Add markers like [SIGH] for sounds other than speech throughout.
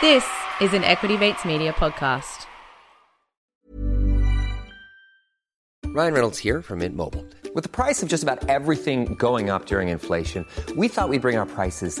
This is an Equity Mates Media podcast. Ryan Reynolds here from Mint Mobile. With the price of just about everything going up during inflation, we thought we'd bring our prices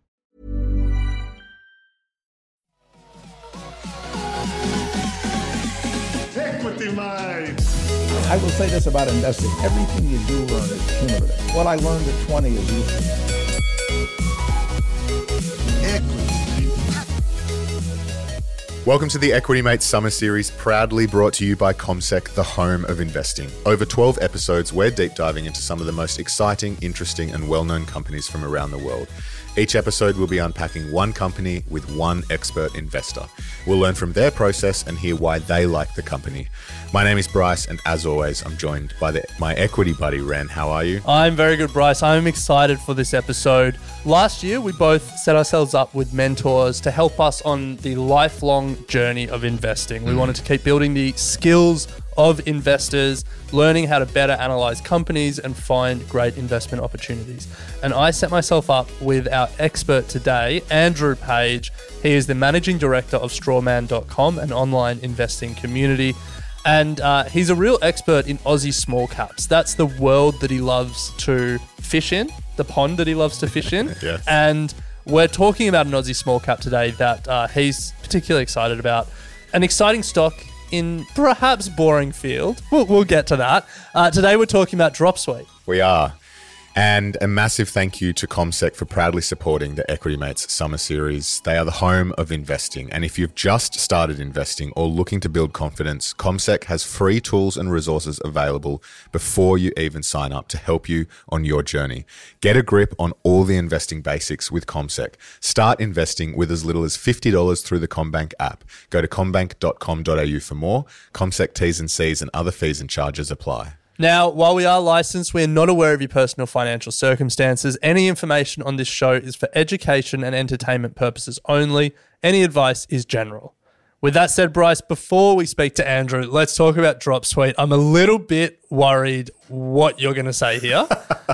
Equity Mind. I will say this about investing. Everything you do learn is cumulative. What I learned at 20 is useful. Welcome to the Equity Mates Summer Series, proudly brought to you by CommSec, the home of investing. Over 12 episodes, we're deep diving into some of the most exciting, interesting, and well known companies from around the world. Each episode we'll be unpacking one company with one expert investor. We'll learn from their process and hear why they like the company. My name is Bryce, and as always, I'm joined by the, my equity buddy, Ren. How are you? I'm very good, Bryce. I'm excited for this episode. Last year, we both set ourselves up with mentors to help us on the lifelong journey of investing. We mm. wanted to keep building the skills of investors, learning how to better analyze companies and find great investment opportunities. And I set myself up with our expert today, Andrew Page. He is the managing director of strawman.com, an online investing community. And uh, he's a real expert in Aussie small caps. That's the world that he loves to fish in, the pond that he loves to fish in. [LAUGHS] Yes. And we're talking about an Aussie small cap today that uh, he's particularly excited about. An exciting stock in perhaps boring field. We'll, we'll get to that. Uh, today we're talking about drop DropSuite. We are. And a massive thank you to CommSec for proudly supporting the Equity Mates Summer Series. They are the home of investing. And if you've just started investing or looking to build confidence, CommSec has free tools and resources available before you even sign up to help you on your journey. Get a grip on all the investing basics with CommSec. Start investing with as little as $50 through the CommBank app. Go to commbank.com.au for more. CommSec T's and C's and other fees and charges apply. Now, while we are licensed, we are not aware of your personal financial circumstances. Any information on this show is for education and entertainment purposes only. Any advice is general. With that said, Bryce, before we speak to Andrew, let's talk about Drop DropSuite. I'm a little bit worried what you're going to say here.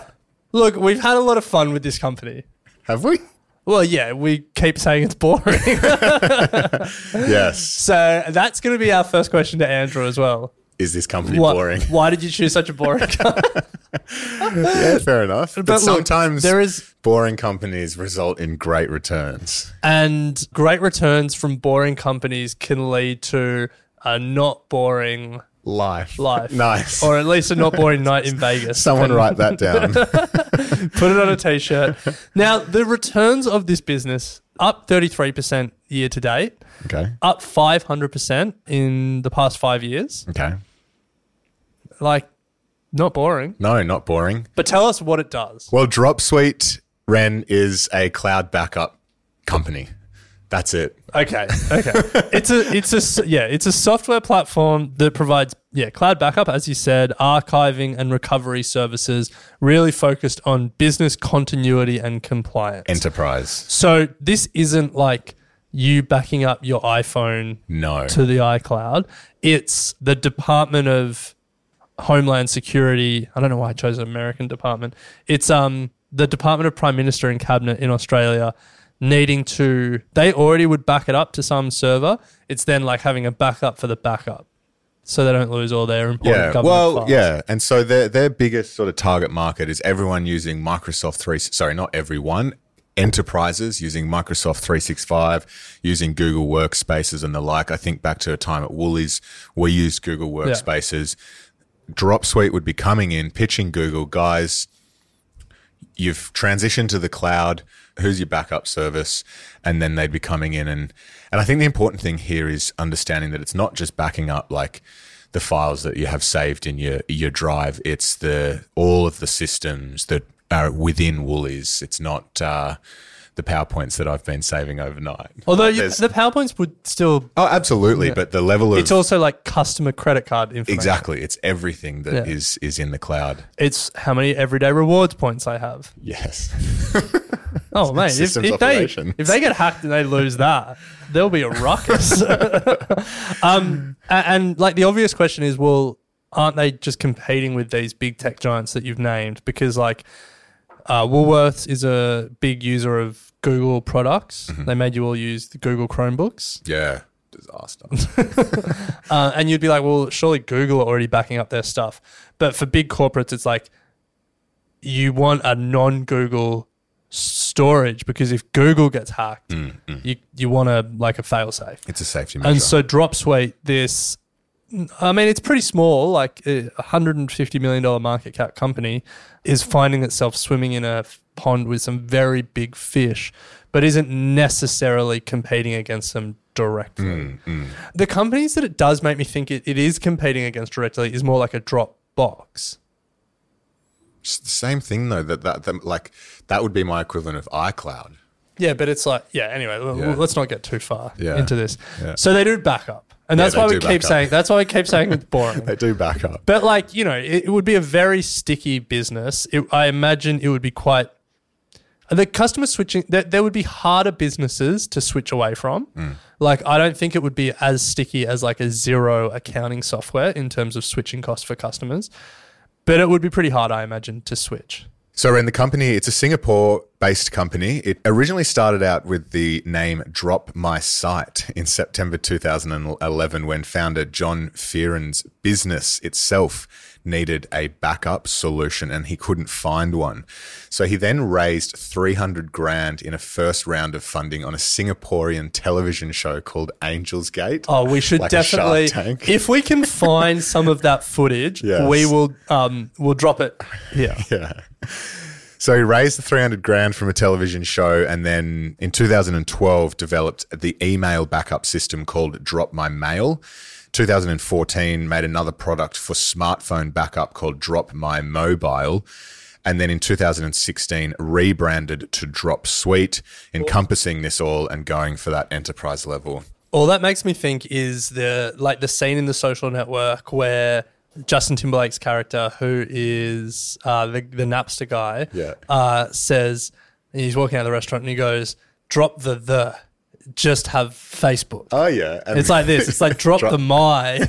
[LAUGHS] Look, we've had a lot of fun with this company. Have we? Well, yeah, we keep saying it's boring. [LAUGHS] Yes. [LAUGHS] so that's going to be our first question to Andrew as well. Is this company boring? Why did you choose such a boring [LAUGHS] company? yeah, fair enough. But, But look, sometimes there is- boring companies result in great returns. and great returns from boring companies can lead to a not boring Life. life. Nice. Or at least a not boring night in [LAUGHS] Vegas. Someone write that down. [LAUGHS] Put it on a t shirt. Now, the returns of this business up 33% year to date, okay. up 500% in the past five years. Okay. Like, not boring. No, not boring. But tell us what it does. Well, DropSuite Ren is a cloud backup company. That's it. Okay, okay. [LAUGHS] it's a it's a yeah, it's a software platform that provides yeah, cloud backup as you said, archiving and recovery services really focused on business continuity and compliance. Enterprise. so this isn't like you backing up your iPhone No. to the iCloud. It's the Department of Homeland Security. I don't know why I chose an American department. It's um the Department of Prime Minister and Cabinet in Australia needing to they already would back it up to some server. It's then like having a backup for the backup. So they don't lose all their important Yeah. government Well, files. yeah. And so their their biggest sort of target market is everyone using Microsoft 3 sorry, not everyone. Enterprises using Microsoft 365, using Google Workspaces and the like. I think back to a time at Woolies, we used Google Workspaces. Dropsuite would be coming in, pitching Google, guys, you've transitioned to the cloud. Who's your backup service? And then they'd be coming in and and I think the important thing here is understanding that it's not just backing up like the files that you have saved in your your drive. It's the all of the systems that are within Woolies. It's not uh, the PowerPoints that I've been saving overnight. Although Like, you, the PowerPoints would still. oh, absolutely, but the level of It's also like customer credit card information. exactly, it's everything that is Yeah. is in the cloud. It's how many everyday rewards points I have. Yes. [LAUGHS] Oh man, if, if they if they get hacked and they lose that, there'll be a ruckus. [LAUGHS] um, a- and like the obvious question is, well, aren't they just competing with these big tech giants that you've named? Because like uh, Woolworths is a big user of Google products. Mm-hmm. They made you all use the Google Chromebooks, yeah. Disaster. [LAUGHS] uh, and you'd be like, well, surely Google are already backing up their stuff. But for big corporates, it's like you want a non-Google storage because if Google gets hacked, you you want a like a failsafe. It's a safety measure. And so Dropsuite, this, I mean, it's pretty small, like a hundred and fifty million dollar market cap company, is finding itself swimming in a pond with some very big fish, but isn't necessarily competing against them directly. Mm, mm. The companies that it does make me think it, it is competing against directly is more like a Dropbox. It's the same thing though. That, that that like that would be my equivalent of iCloud. Yeah, but it's like yeah. Anyway, Yeah. let's not get too far Yeah. into this. Yeah. So they do backup, and that's they why we keep saying. That's why we keep saying it's [LAUGHS] boring. They do back up. But like you know, it, it would be a very sticky business. It, I imagine it would be quite. The customer switching, there, there would be harder businesses to switch away from. Mm. Like, I don't think it would be as sticky as like a Xero accounting software in terms of switching costs for customers. But it would be pretty hard, I imagine, to switch. So, in the company, it's a Singapore based company. It originally started out with the name Dropmysite in September 2011 when founder John Fearon's business itself needed a backup solution and he couldn't find one. So, he then raised 300 grand in a first round of funding on a Singaporean television show called Angel's Gate. Oh, we should Like definitely. If we can find some of that footage, [LAUGHS] Yes. we will. Um, we'll drop it here. [LAUGHS] Yeah. [LAUGHS] So he raised the 300 grand from a television show and then in 2012 developed the email backup system called Dropmymail. 2014 made another product for smartphone backup called Dropmymobile. And then in 2016 rebranded to Dropsuite, encompassing this all and going for that enterprise level. All that makes me think is the like the scene in the social network where Justin Timberlake's character, who is uh, the the Napster guy, Yeah. uh, says he's walking out of the restaurant and he goes, "Drop the the, just have Facebook." Oh yeah. And it's like this. It's like drop, the [LAUGHS] my.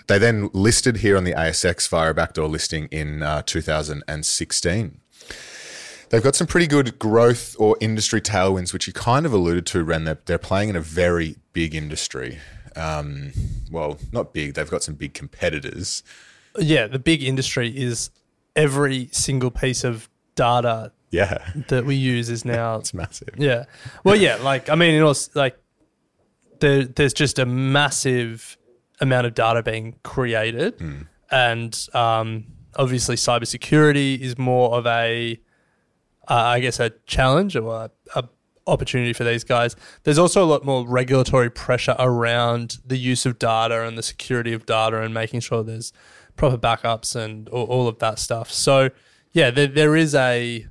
[LAUGHS] They then listed here on the ASX via a backdoor listing in uh, 2016. They've got some pretty good growth or industry tailwinds, which you kind of alluded to, Ren. They're, they're playing in a very big industry. Um, well, not big. They've got some big competitors. yeah, the big industry is every single piece of data Yeah, that we use is now [LAUGHS] it's massive. Yeah. Well, yeah. Like, I mean, it was like there, there's just a massive amount of data being created, and um, obviously, cybersecurity is more of a, uh, I guess, a challenge or a, a opportunity for these guys. There's also a lot more regulatory pressure around the use of data and the security of data and making sure there's proper backups and all, all of that stuff. So, yeah, there, there is a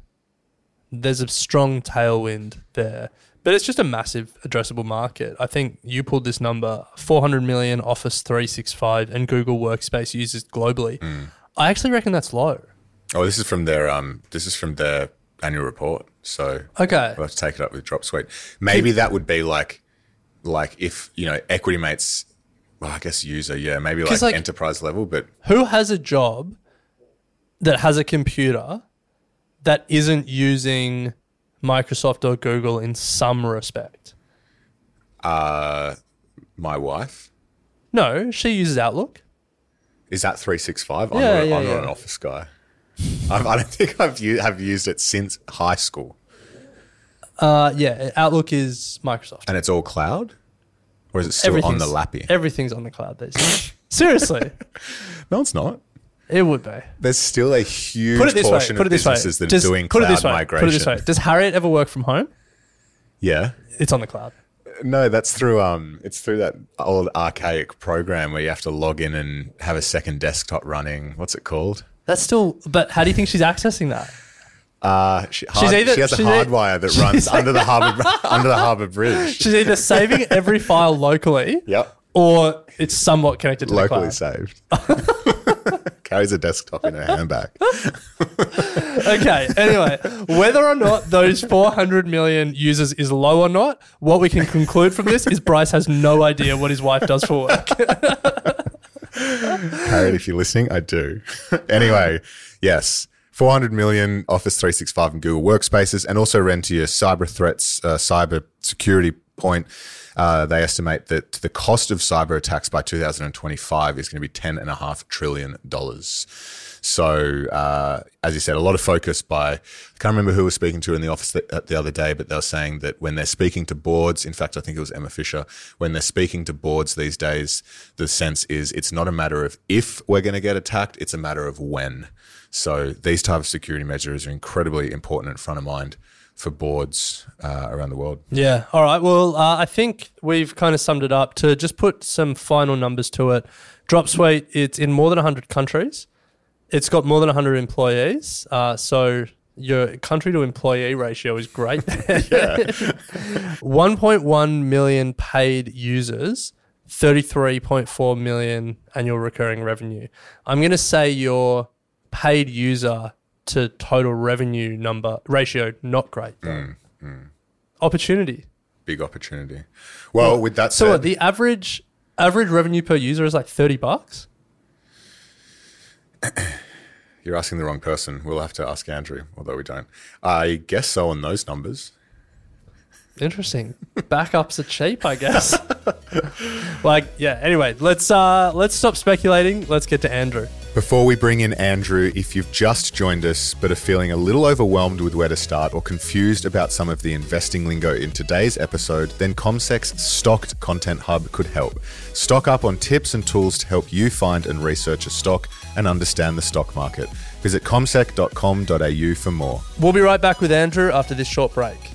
there's a strong tailwind there. But it's just a massive addressable market. I think you pulled this number 400 million Office 365 and Google Workspace users globally. I actually reckon that's low. Oh, this is from their um, this is from their annual report. So Okay. we'll have to take it up with Drop DropSuite. Maybe that would be like, like if you know Equity Mates. Well, I guess user, yeah, maybe like, like- enterprise level, but Who has a job that has a computer that isn't using Microsoft or Google in some respect? uh, my wife No, she uses Outlook. is that three six five. I'm, Yeah, not, yeah, I'm yeah. not an Office guy. I've, I don't [LAUGHS] think I've u- have used it since high school, Uh, yeah, Outlook is Microsoft. and it's all cloud, or is it still on the lappy? Everything's on the cloud these days. [LAUGHS] Seriously. [LAUGHS] No, it's not. It would be. There's still a huge Put it this way. portion Put it of this way. businesses that Does- are doing put it cloud this way. migration. Put it this way. Does Harriet ever work from home? Yeah. It's on the cloud. No, that's through um it's through that old archaic program where you have to log in and have a second desktop running. What's it called? That's still. But how do you think she's accessing that? Uh, she, hard, either- she has a either- hardwire that runs [LAUGHS] under the harbor under the harbor bridge. [LAUGHS] She's either saving every file locally, Yep, or it's somewhat connected to locally the cloud. saved. [LAUGHS] Carries a desktop in her handbag. Okay. Anyway, whether or not those 400 million users is low or not, what we can conclude from this is Bryce has no idea what his wife does for work. Harriet, if you're listening, I do. [LAUGHS] anyway, yes. 400 million Office 365 and Google Workspaces, and also rent to your cyber threats, uh, cyber security point. Uh, they estimate that the cost of cyber attacks by 2025 is going to be $10.5 trillion. So, uh, as you said, a lot of focus by, I can't remember who was speaking to in the office the, uh, the other day, but they were saying that when they're speaking to boards, in fact, I think it was Emma Fisher, when they're speaking to boards these days, the sense is it's not a matter of if we're going to get attacked, it's a matter of when. So, these type of security measures are incredibly important and front of mind for boards uh, around the world. Yeah. All right. Well, uh, I think we've kind of summed it up to just put some final numbers to it. Dropsuite, it's in more than 100 countries. It's got more than 100 employees. Uh, so your country to employee ratio is great [LAUGHS] there. [LAUGHS] 1.1 million paid users, 33.4 million annual recurring revenue. I'm going to say your paid user to total revenue number ratio not great. Though. Opportunity. Big opportunity. Well, with that So said, the average average revenue per user is like 30 bucks? [CLEARS THROAT] you're asking the wrong person. We'll have to ask Andrew, although we don't. I guess so on those numbers. Interesting. Backups are cheap, I guess. [LAUGHS] like, yeah, anyway, let's uh let's stop speculating. Let's get to Andrew. Before we bring in Andrew, if you've just joined us but are feeling a little overwhelmed with where to start or confused about some of the investing lingo in today's episode, then CommSec's Stocked Content Hub could help. Stock up on tips and tools to help you find and research a stock and understand the stock market. Visit commsec.com.au for more. We'll be right back with Andrew after this short break.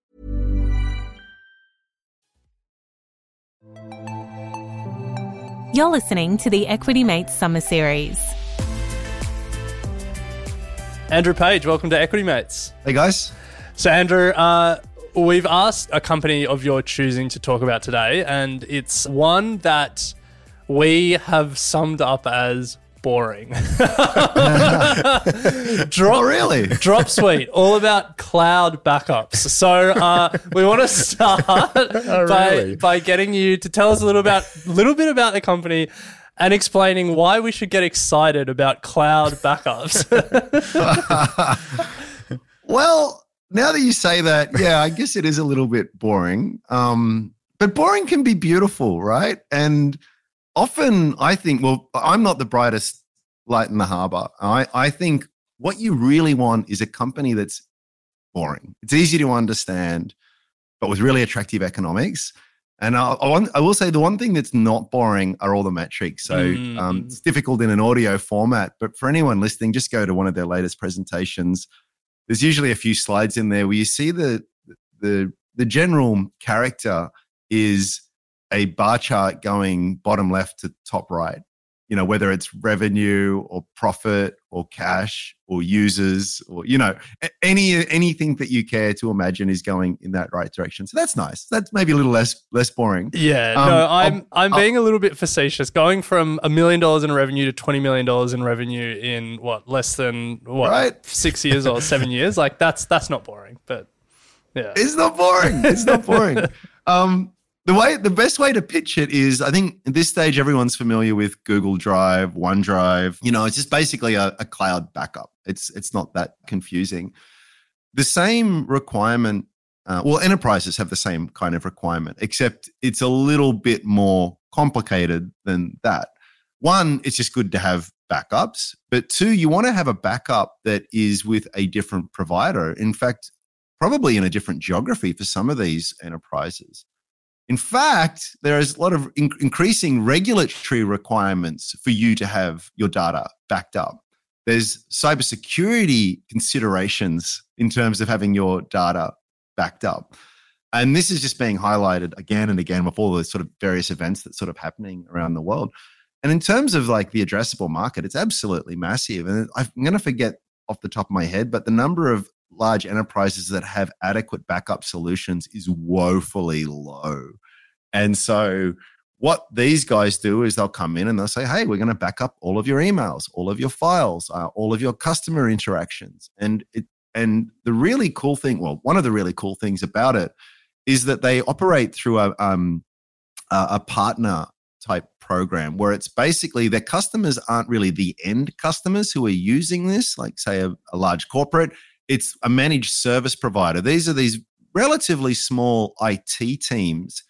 You're listening to the Equity Mates Summer Series. Andrew Page, welcome to Equity Mates. Hey guys. So, Andrew, uh, we've asked a company of your choosing to talk about today, and it's one that we have summed up as boring. [LAUGHS] Drop, oh, really? Dropsuite, all about cloud backups. So uh, we want to start Oh, by, really? by getting you to tell us a little about little bit about the company and explaining why we should get excited about cloud backups. [LAUGHS] Well, now that you say that, yeah, I guess it is a little bit boring. Um, but boring can be beautiful, right? And often I think, well, I'm not the brightest light in the harbor. I, I think what you really want is a company that's boring. It's easy to understand. but with really attractive economics. And I, I, will say the one thing that's not boring are all the metrics. So Mm. um, it's difficult in an audio format, but for anyone listening, just go to one of their latest presentations. There's usually a few slides in there where you see the the the general character is a bar chart going bottom left to top right. You know, whether it's revenue or profit or cash or users or you know any anything that you care to imagine is going in that right direction. So that's nice. That's maybe a little less less boring. Yeah, Um, no, I'll- I'm I'm I'll- being a little bit facetious. Going from a million dollars in revenue to twenty million dollars in revenue in what less than what Right. six years or seven [LAUGHS] years, like that's that's not boring. But yeah, It's not boring. It's not boring. [LAUGHS] um, the way, the best way to pitch it is, I think at this stage everyone's familiar with Google Drive, OneDrive. You know, it's just basically a, a cloud backup. It's it's not that confusing. The same requirement. Uh, well, enterprises have the same kind of requirement, except it's a little bit more complicated than that. One, it's just good to have backups, but two, you want to have a backup that is with a different provider. In fact, probably in a different geography for some of these enterprises. In fact, there is a lot of in- increasing regulatory requirements for you to have your data backed up. There's cybersecurity considerations in terms of having your data backed up. And this is just being highlighted again and again with all the sort of various events that's sort of happening around the world. And in terms of like the addressable market, it's absolutely massive. And I'm going to forget off the top of my head, but the number of large enterprises that have adequate backup solutions is woefully low. And so, what these guys do is they'll come in and they'll say, Hey, we're going to back up all of your emails, all of your files, uh, all of your customer interactions. And it, and the really cool thing, well, one of the really cool things about it is that they operate through a, um, a partner type program where it's basically their customers aren't really the end customers who are using this, like say a, a large corporate. It's a managed service provider. These are these relatively small IT teams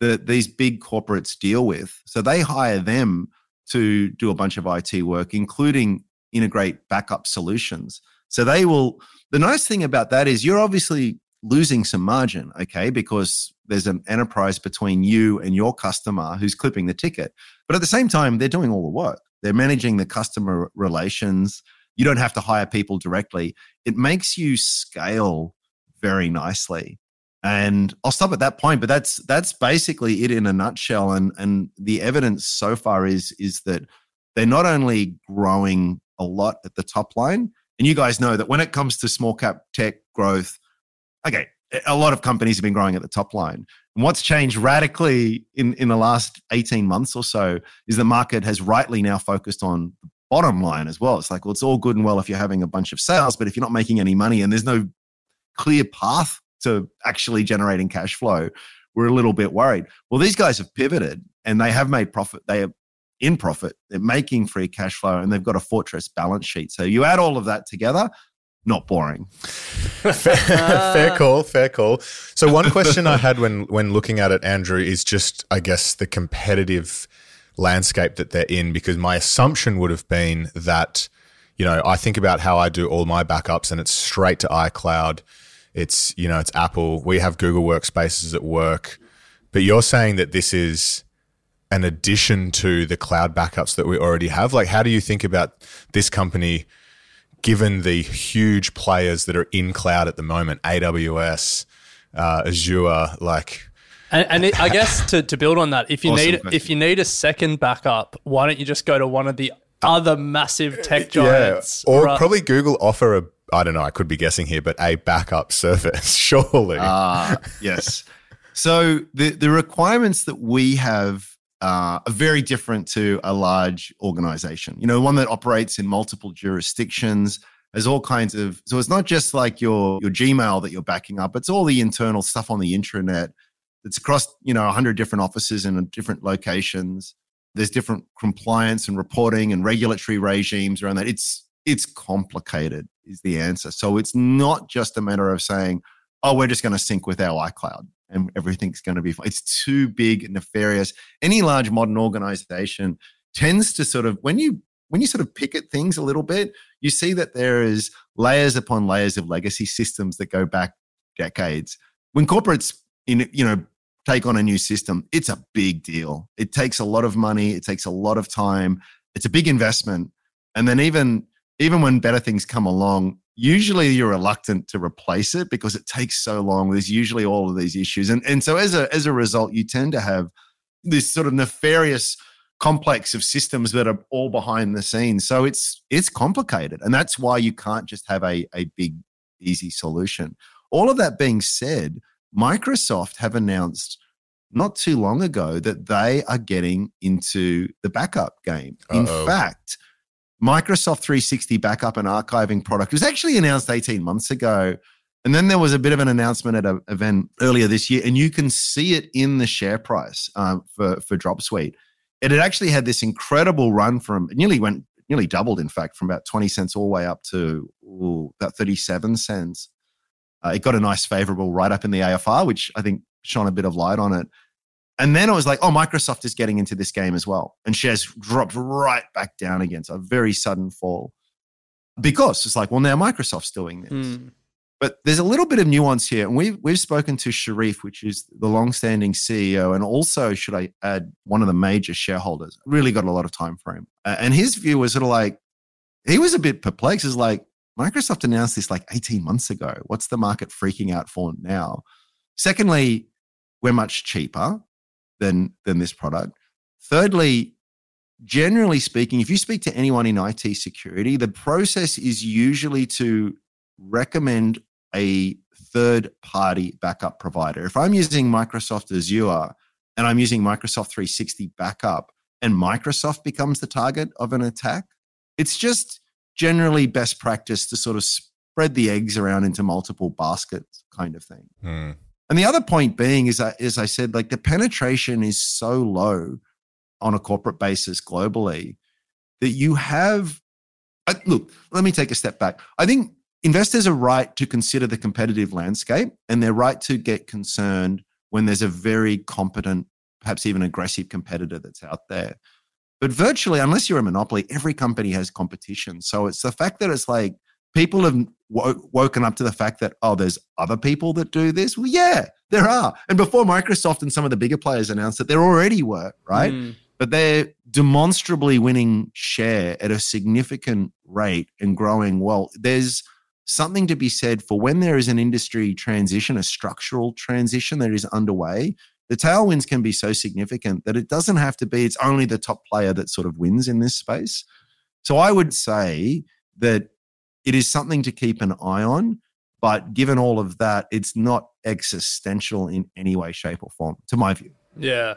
that these big corporates deal with. So they hire them to do a bunch of IT work, including integrate backup solutions. So they will, the nice thing about that is you're obviously losing some margin, okay, because there's an enterprise between you and your customer who's clipping the ticket. But at the same time, they're doing all the work. They're managing the customer relations. You don't have to hire people directly. It makes you scale very nicely. And I'll stop at that point, but that's that's basically it in a nutshell. And and the evidence so far is is that they're not only growing a lot at the top line, and you guys know that when it comes to small cap tech growth, okay, a lot of companies have been growing at the top line. And what's changed radically in, in the last 18 months or so is the market has rightly now focused on the bottom line as well. It's like, well, it's all good and well if you're having a bunch of sales, but if you're not making any money and there's no clear path to actually generating cash flow, we're a little bit worried. Well, these guys have pivoted and they have made profit. They are in profit. They're making free cash flow and they've got a fortress balance sheet. So you add all of that together, not boring. [LAUGHS] fair ah. call, fair call. So one [LAUGHS] question I had when when looking at it, Andrew, is just I guess the competitive landscape that they're in, because my assumption would have been that, you know, I think about how I do all my backups and it's straight to iCloud. It's, you know, it's Apple. We have Google Workspaces at work. But you're saying that this is an addition to the cloud backups that we already have. Like, how do you think about this company? given the huge players that are in cloud at the moment, AWS, uh, Azure, like. And, and it, I guess to, to build on that, if you Awesome need question. if you need a second backup, why don't you just go to one of the other massive tech giants? Yeah. Or Right. probably Google offer a, I don't know, I could be guessing here, but a backup [LAUGHS] service, surely. Ah, yes. So the the requirements that we have uh, are very different to a large organization. You know, one that operates in multiple jurisdictions. There's all kinds of so it's not just like your your Gmail that you're backing up. It's all the internal stuff on the intranet. It's across you know 100 different offices in different locations. There's different compliance and reporting and regulatory regimes around that. It's it's complicated is the answer. So it's not just a matter of saying, oh, we're just going to sync with our iCloud and everything's going to be fine. It's too big nefarious. Any large modern organization tends to sort of when you when you sort of pick at things a little bit, you see that there is layers upon layers of legacy systems that go back decades. When corporates in you know take on a new system, it's a big deal. It takes a lot of money, it takes a lot of time. It's a big investment. And then even even when better things come along, usually you're reluctant to replace it because it takes so long. There's usually all of these issues. And and so as a as a result, you tend to have this sort of nefarious complex of systems that are all behind the scenes. So it's it's complicated. And that's why you can't just have a, a big, easy solution. All of that being said, Microsoft have announced not too long ago that they are getting into the backup game. Uh-oh. In fact, Microsoft 360 backup and archiving product. Was actually announced 18 months ago. And then there was a bit of an announcement at an event earlier this year, and you can see it in the share price um, for, for Dropsuite. It had actually had this incredible run from nearly went nearly doubled in fact from about 20 cents all the way up to ooh, about 37 cents. Uh, it got a nice favorable write up in the afr which i think shone a bit of light on it and then it was like oh microsoft is getting into this game as well and shares dropped right back down again so a very sudden fall because it's like well now microsoft's doing this mm. But there's a little bit of nuance here. And we've, we've spoken to Charif, which is the long-standing CEO, and also, should I add, one of the major shareholders. Really got a lot of time frame. Uh, and his view was sort of like, he was a bit perplexed. Is like, Microsoft announced this like 18 months ago. What's the market freaking out for now? Secondly, we're much cheaper than, than this product. Thirdly, generally speaking, if you speak to anyone in IT security, the process is usually to recommend a third party backup provider. If I'm using Microsoft Azure and I'm using Microsoft 360 backup and Microsoft becomes the target of an attack, it's just generally best practice to sort of spread the eggs around into multiple baskets kind of thing. Mm. And the other point being is that, as I said, like the penetration is so low on a corporate basis globally that you have. Uh, look, let me take a step back. I think investors are right to consider the competitive landscape and they're right to get concerned when there's a very competent, perhaps even aggressive competitor that's out there. But virtually, unless you're a monopoly, every company has competition. So it's the fact that it's like people have woken up to the fact that, oh, there's other people that do this. Well, yeah, there are. And before Microsoft and some of the bigger players announced that there already were, right? Mm. But they're demonstrably winning share at a significant rate and growing well. There's something to be said for when there is an industry transition, a structural transition that is underway. The tailwinds can be so significant that it doesn't have to be it's only the top player that sort of wins in this space. So I would say that it is something to keep an eye on, but given all of that, it's not existential in any way, shape, or form, to my view. Yeah.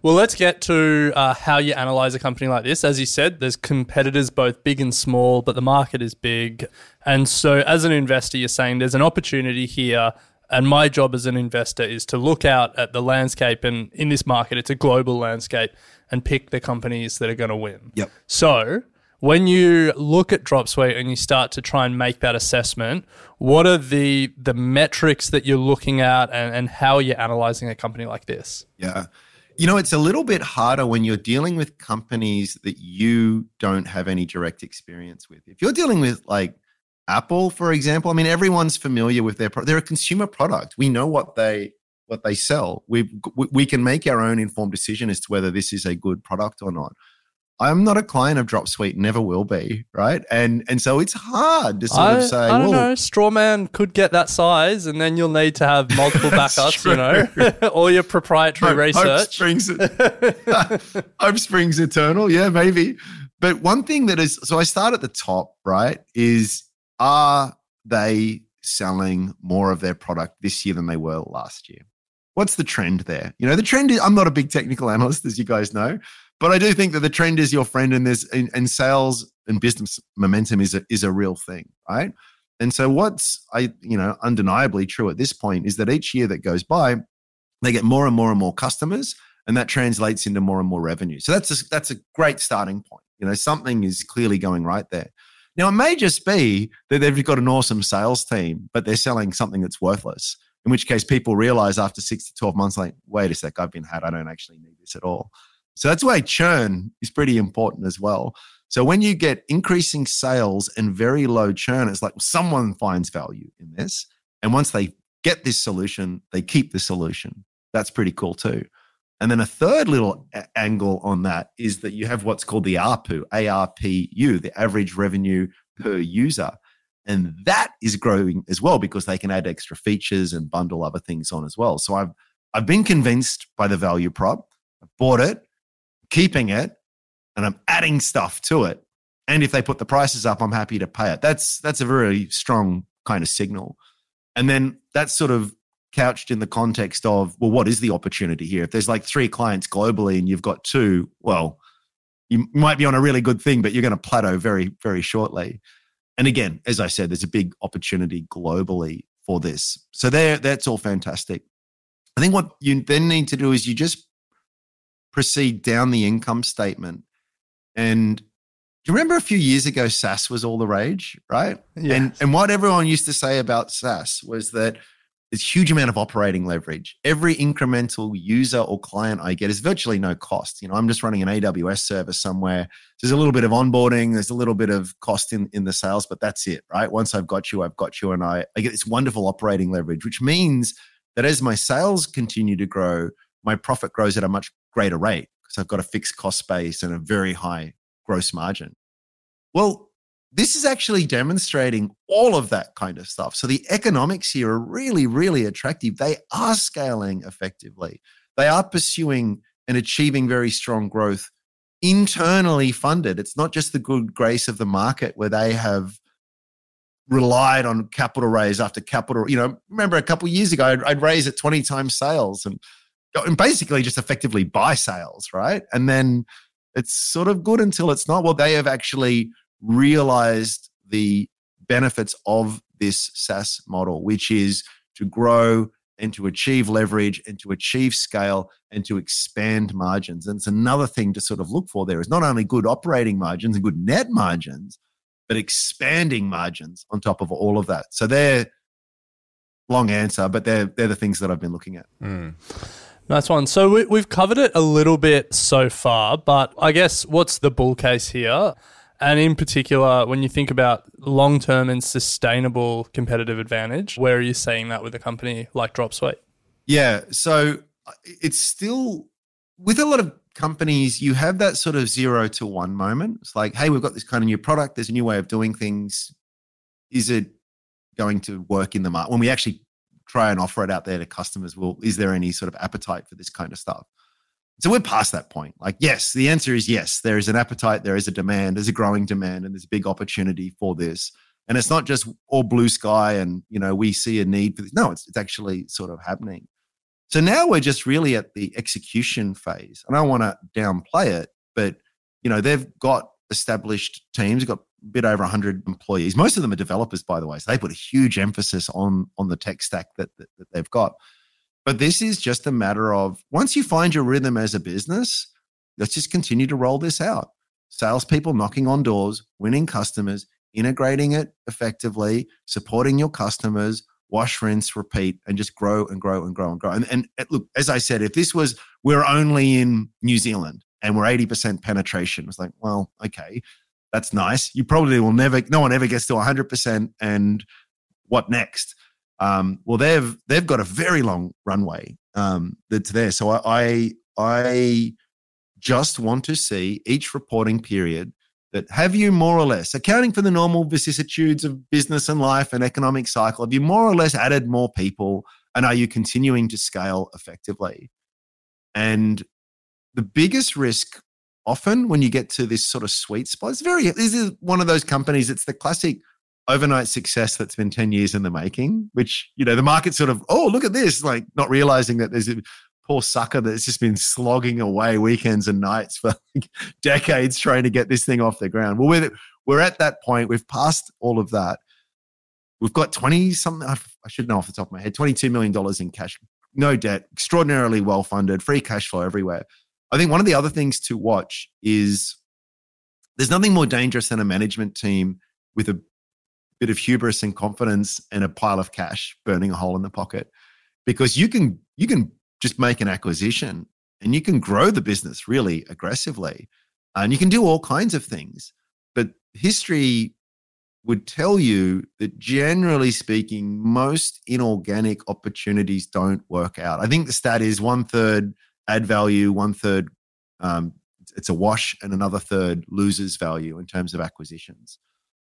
Well, let's get to uh, how you analyze a company like this. As you said, there's competitors both big and small, but the market is big. And so, as an investor, you're saying there's an opportunity here. And my job as an investor is to look out at the landscape. And in this market, it's a global landscape and pick the companies that are going to win. Yep. So, when you look at Dropsuite and you start to try and make that assessment, what are the the metrics that you're looking at and, and how you're analyzing a company like this? Yeah. You know, it's a little bit harder when you're dealing with companies that you don't have any direct experience with. If you're dealing with like Apple, for example, I mean, everyone's familiar with their product. They're a consumer product. We know what they what they sell. We we can make our own informed decision as to whether this is a good product or not. I'm not a client of Dropsuite, never will be, right? And and so it's hard to sort I, of say. I don't know. Strawman could get that size, and then you'll need to have [LAUGHS] multiple backups. you know, [LAUGHS] all your proprietary hope, research. Hope springs, [LAUGHS] hope springs eternal. Yeah, maybe. But one thing that is so I start at the top, right? Is are they selling more of their product this year than they were last year? What's the trend there? You know, the trend is I'm not a big technical analyst, as you guys know, but I do think that the trend is your friend, and there's and, sales and business momentum is a, is a real thing, right? And so what's I you know undeniably true at this point is that each year that goes by, they get more and more and more customers, and that translates into more and more revenue. So that's a, that's a great starting point. You know, something is clearly going right there. Now it may just be that they've got an awesome sales team, but they're selling something that's worthless. In which case, people realize after six to twelve months, like, wait a sec, I've been had. I don't actually need this at all. So that's why churn is pretty important as well. So when you get increasing sales and very low churn, it's like someone finds value in this. And once they get this solution, they keep the solution. That's pretty cool too. And then a third little a- angle on that is that you have what's called the ARPU, ARPU, the average revenue per user. And that is growing as well because they can add extra features and bundle other things on as well. So I've I've been convinced by the value prop. I bought it, keeping it, and I'm adding stuff to it. And if they put the prices up, I'm happy to pay it. That's that's a very strong kind of signal. And then that's sort of couched in the context of, well, what is the opportunity here? If there's like three clients globally and you've got two, well, you might be on a really good thing, but you're going to plateau very, very shortly. And again, as I said, there's a big opportunity globally for this. So there, that's all fantastic. I think what you then need to do is you just proceed down the income statement. And do you remember a few years ago, SaaS was all the rage, right? Yeah. And and what everyone used to say about SaaS was that there's huge amount of operating leverage. Every incremental user or client I get is virtually no cost. You know, I'm just running an AWS service somewhere. There's a little bit of onboarding, there's a little bit of cost in, in the sales, but that's it, right? Once I've got you, I've got you, and I, I get this wonderful operating leverage, which means that as my sales continue to grow, my profit grows at a much greater rate because I've got a fixed cost base and a very high gross margin. Well, this is actually demonstrating all of that kind of stuff. So the economics here are really, really attractive. They are scaling effectively. They are pursuing and achieving very strong growth internally funded. It's not just the good grace of the market where they have relied on capital raise after capital. You know, remember a couple of years ago, I'd, I'd raise at 20 times sales and, and basically just effectively buy sales, right? And then it's sort of good until it's not. Well, they have actually realized the benefits of this SaaS model, which is to grow and to achieve leverage and to achieve scale and to expand margins. And it's another thing to sort of look for there is not only good operating margins and good net margins, but expanding margins on top of all of that. So they're long answer, but they're they're the things that I've been looking at. Hmm. Nice one. So we, we've covered it a little bit so far, but I guess what's the bull case here? And in particular, when you think about long term and sustainable competitive advantage, where are you seeing that with a company like Dropsuite? Yeah. So it's still with a lot of companies, you have that sort of zero to one moment. It's like, hey, we've got this kind of new product. There's a new way of doing things. Is it going to work in the market? When we actually try and offer it out there to customers, well, is there any sort of appetite for this kind of stuff? So we're past that point. Like, yes, the answer is yes. There is an appetite, there is a demand, there's a growing demand, and there's a big opportunity for this. And it's not just all blue sky and you know we see a need for this. No, it's it's actually sort of happening. So now we're just really at the execution phase. And I want to downplay it, but you know they've got established teams, got bit over 100 employees. Most of them are developers, by the way. So they put a huge emphasis on on the tech stack that, that, that they've got. But this is just a matter of once you find your rhythm as a business, let's just continue to roll this out. Salespeople knocking on doors, winning customers, integrating it effectively, supporting your customers, wash, rinse, repeat, and just grow and grow and grow and grow. And, and look, as I said, if this was we're only in New Zealand and we're 80% penetration, it's like, well, okay, that's nice. You probably will never, no one ever gets to 100%. And what next? Um, well, they've they've got a very long runway um, that's there. So I, I I just want to see each reporting period that have you more or less accounting for the normal vicissitudes of business and life and economic cycle. Have you more or less added more people, and are you continuing to scale effectively? And the biggest risk often when you get to this sort of sweet spot, it's very. This is one of those companies. It's the classic overnight success that's been 10 years in the making, which, you know, the market sort of, oh, look at this, like not realizing that there's a poor sucker that's just been slogging away weekends and nights for like [LAUGHS] decades trying to get this thing off the ground. Well, we're, we're at that point. We've passed all of that. We've got 20 something, I should know off the top of my head, $22 million in cash, no debt, extraordinarily well funded, free cash flow everywhere. I think one of the other things to watch is there's nothing more dangerous than a management team with a bit of hubris and confidence and a pile of cash burning a hole in the pocket because you can you can just make an acquisition and you can grow the business really aggressively uh, and you can do all kinds of things but history would tell you that generally speaking, most inorganic opportunities don't work out. I think the stat is one third add value, one third um, it's a wash, and another third loses value in terms of acquisitions.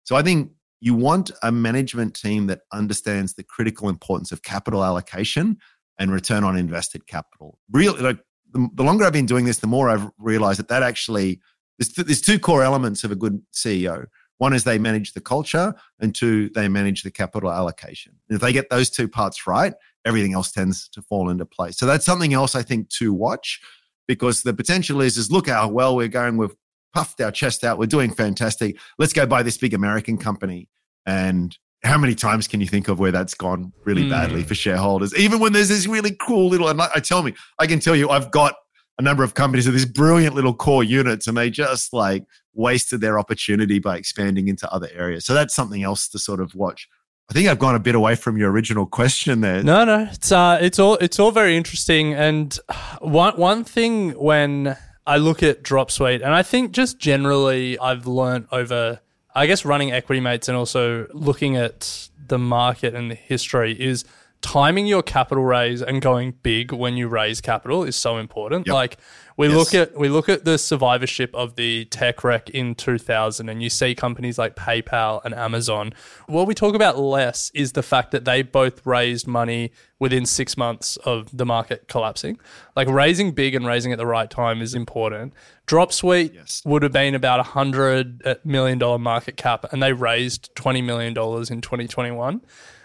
So I think you want a management team that understands the critical importance of capital allocation and return on invested capital. Really, like the, the longer I've been doing this, the more I've realized that that actually there's, there's two core elements of a good CEO. One is they manage the culture, and two, they manage the capital allocation. And if they get those two parts right, everything else tends to fall into place. So that's something else I think to watch because the potential is is look how well we're going. We've puffed our chest out. We're doing fantastic. Let's go buy this big American company. And how many times can you think of where that's gone really mm. badly for shareholders? Even when there's this really cool little, and I, tell me, I can tell you, I've got a number of companies with these brilliant little core units, and they just like wasted their opportunity by expanding into other areas. So that's something else to sort of watch. I think I've gone a bit away from your original question there. No, no, it's uh, it's all it's all very interesting. And one one thing when I look at Dropsuite, and I think just generally I've learned over, I guess, running Equity Mates and also looking at the market and the history is timing your capital raise and going big when you raise capital is so important. Yep. Like we yes. look at we look at the survivorship of the tech wreck in 2000 and you see companies like PayPal and Amazon. What we talk about less is the fact that they both raised money within 6 months of the market collapsing. Like raising big and raising at the right time is important. Dropsuite yes. would have been about a 100 million dollar market cap and they raised 20 million dollars in 2021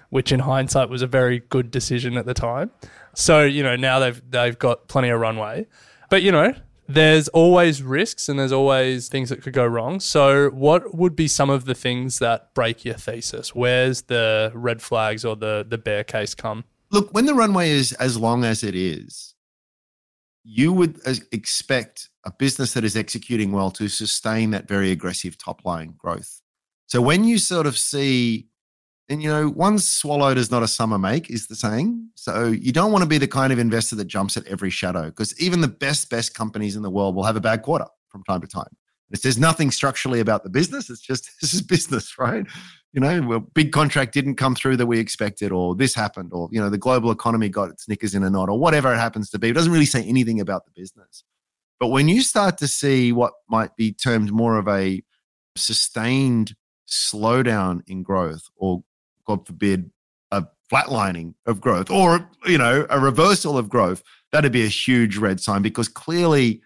which in hindsight was a very good decision at the time. So, you know, now they've they've got plenty of runway. But you know, there's always risks and there's always things that could go wrong. So, what would be some of the things that break your thesis? Where's the red flags or the the bear case come? Look, when the runway is as long as it is, you would expect a business that is executing well to sustain that very aggressive top line growth. So, when you sort of see and you know, one swallowed is not a summer make, is the saying. So you don't want to be the kind of investor that jumps at every shadow because even the best, best companies in the world will have a bad quarter from time to time. It's, there's nothing structurally about the business. It's just [LAUGHS] this is business, right? You know, well, big contract didn't come through that we expected, or this happened, or you know, the global economy got its knickers in a knot, or whatever it happens to be. It doesn't really say anything about the business. But when you start to see what might be termed more of a sustained slowdown in growth or God forbid, a flatlining of growth or, you know, a reversal of growth, that'd be a huge red sign because clearly,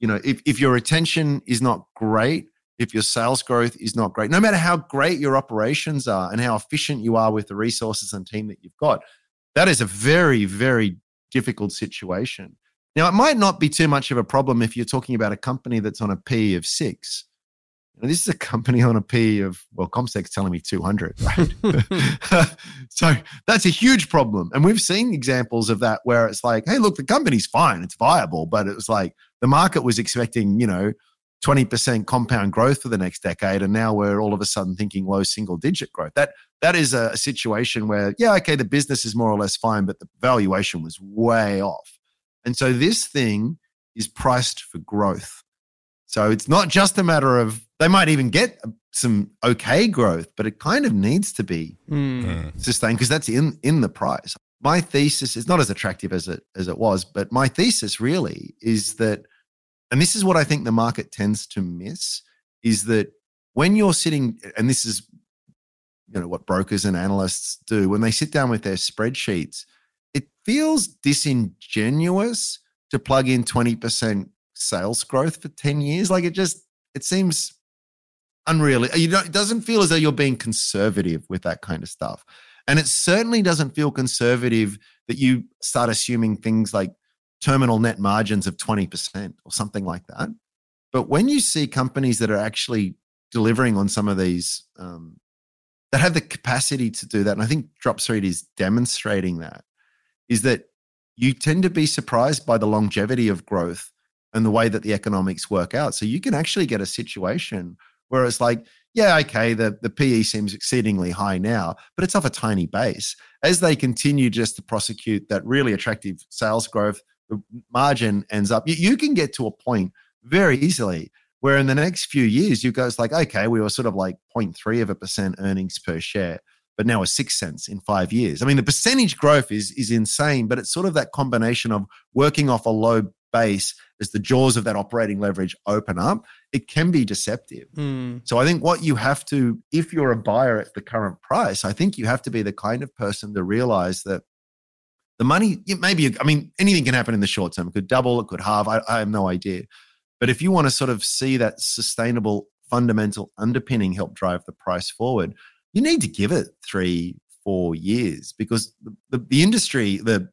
you know, if, if your retention is not great, if your sales growth is not great, no matter how great your operations are and how efficient you are with the resources and team that you've got, that is a very, very difficult situation. Now, it might not be too much of a problem if you're talking about a company that's on a P of six this is a company on a P of, well, CommSec's telling me 200, right? [LAUGHS] so that's a huge problem. And we've seen examples of that where it's like, hey, look, the company's fine, it's viable, but it was like the market was expecting, you know, 20% compound growth for the next decade. And now we're all of a sudden thinking low single digit growth. That that is a situation where, yeah, okay, the business is more or less fine, but the valuation was way off. And so this thing is priced for growth. So it's not just a matter of they might even get some okay growth, but it kind of needs to be mm. sustained because that's in in the price. My thesis is not as attractive as it as it was, but my thesis really is that, and this is what I think the market tends to miss, is that when you're sitting, and this is you know what brokers and analysts do when they sit down with their spreadsheets, it feels disingenuous to plug in 20% sales growth for 10 years. Like it just it seems unreal. You know, it doesn't feel as though you're being conservative with that kind of stuff. And it certainly doesn't feel conservative that you start assuming things like terminal net margins of 20% or something like that. But when you see companies that are actually delivering on some of these, um, that have the capacity to do that, and I think Dropsuite is demonstrating that, is that you tend to be surprised by the longevity of growth and the way that the economics work out. So you can actually get a situation where it's like, yeah, okay, the, the PE seems exceedingly high now, but it's off a tiny base. As they continue just to prosecute that really attractive sales growth, the margin ends up, you, you can get to a point very easily Where in the next few years, you guys like, okay, we were sort of like 0.3 of a percent earnings per share, but now we're six cents in five years. I mean, the percentage growth is is insane, but it's sort of that combination of working off a low base as the jaws of that operating leverage open up, it can be deceptive. Mm. So I think what you have to, if you're a buyer at the current price, I think you have to be the kind of person to realize that the money, maybe, I mean, anything can happen in the short term. It could double, it could halve. I, I have no idea. But if you want to sort of see that sustainable fundamental underpinning help drive the price forward, you need to give it three, four years because the, the, the industry, the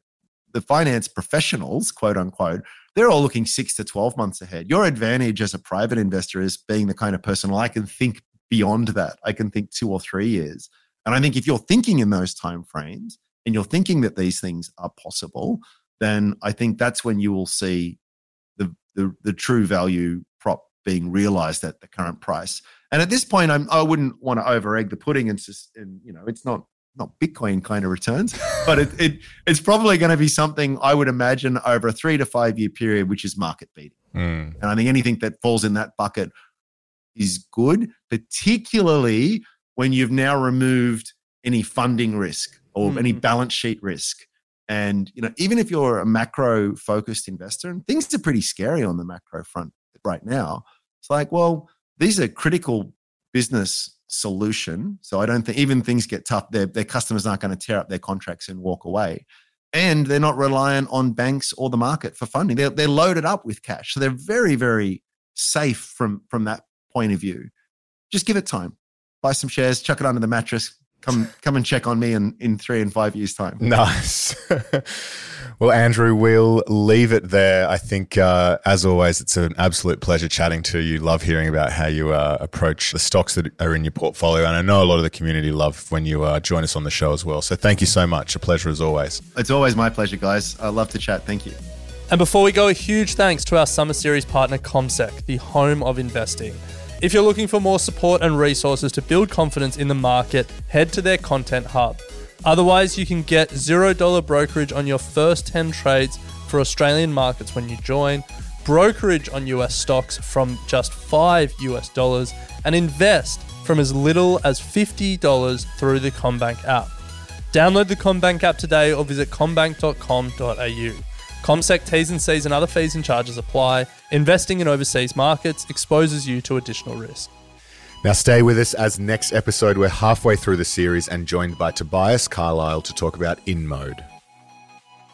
the finance professionals, quote unquote, they're all looking six to 12 months ahead. Your advantage as a private investor is being the kind of person well, I can think beyond that. I can think two or three years. And I think if you're thinking in those time frames and you're thinking that these things are possible, then I think that's when you will see the the, the true value prop being realized at the current price. And at this point, I'm, I wouldn't want to over egg the pudding and and you know, it's not not Bitcoin kind of returns, but it, it it's probably going to be something I would imagine over a three to five year period, which is market beating. Mm. And I think anything that falls in that bucket is good, particularly when you've now removed any funding risk or Mm. any balance sheet risk. And you know, even if you're a macro focused investor, and things are pretty scary on the macro front right now, it's like, well, these are critical business solution. So I don't think even things get tough, their, their customers aren't going to tear up their contracts and walk away. And they're not reliant on banks or the market for funding. They're, they're loaded up with cash. So they're very, very safe from, from that point of view. Just give it time. Buy some shares, chuck it under the mattress, come come and check on me in, in three and five years' time. Nice. [LAUGHS] well, Andrew, we'll leave it there. I think, uh, as always, it's an absolute pleasure chatting to you. Love hearing about how you uh, approach the stocks that are in your portfolio. And I know a lot of the community love when you uh, join us on the show as well. So thank you so much. A pleasure as always. It's always my pleasure, guys. I love to chat. Thank you. And before we go, a huge thanks to our Summer Series partner, CommSec, the home of investing. If you're looking for more support and resources to build confidence in the market, head to their content hub. Otherwise, you can get $0 brokerage on your first 10 trades for Australian markets when you join, brokerage on US stocks from just 5 US dollars, and invest from as little as $50 through the CommBank app. Download the CommBank app today or visit commbank.com.au. CommSec T's and C's and other fees and charges apply. Investing in overseas markets exposes you to additional risk. Now, stay with us as next episode, we're halfway through the series and joined by Tobias Carlisle to talk about InMode.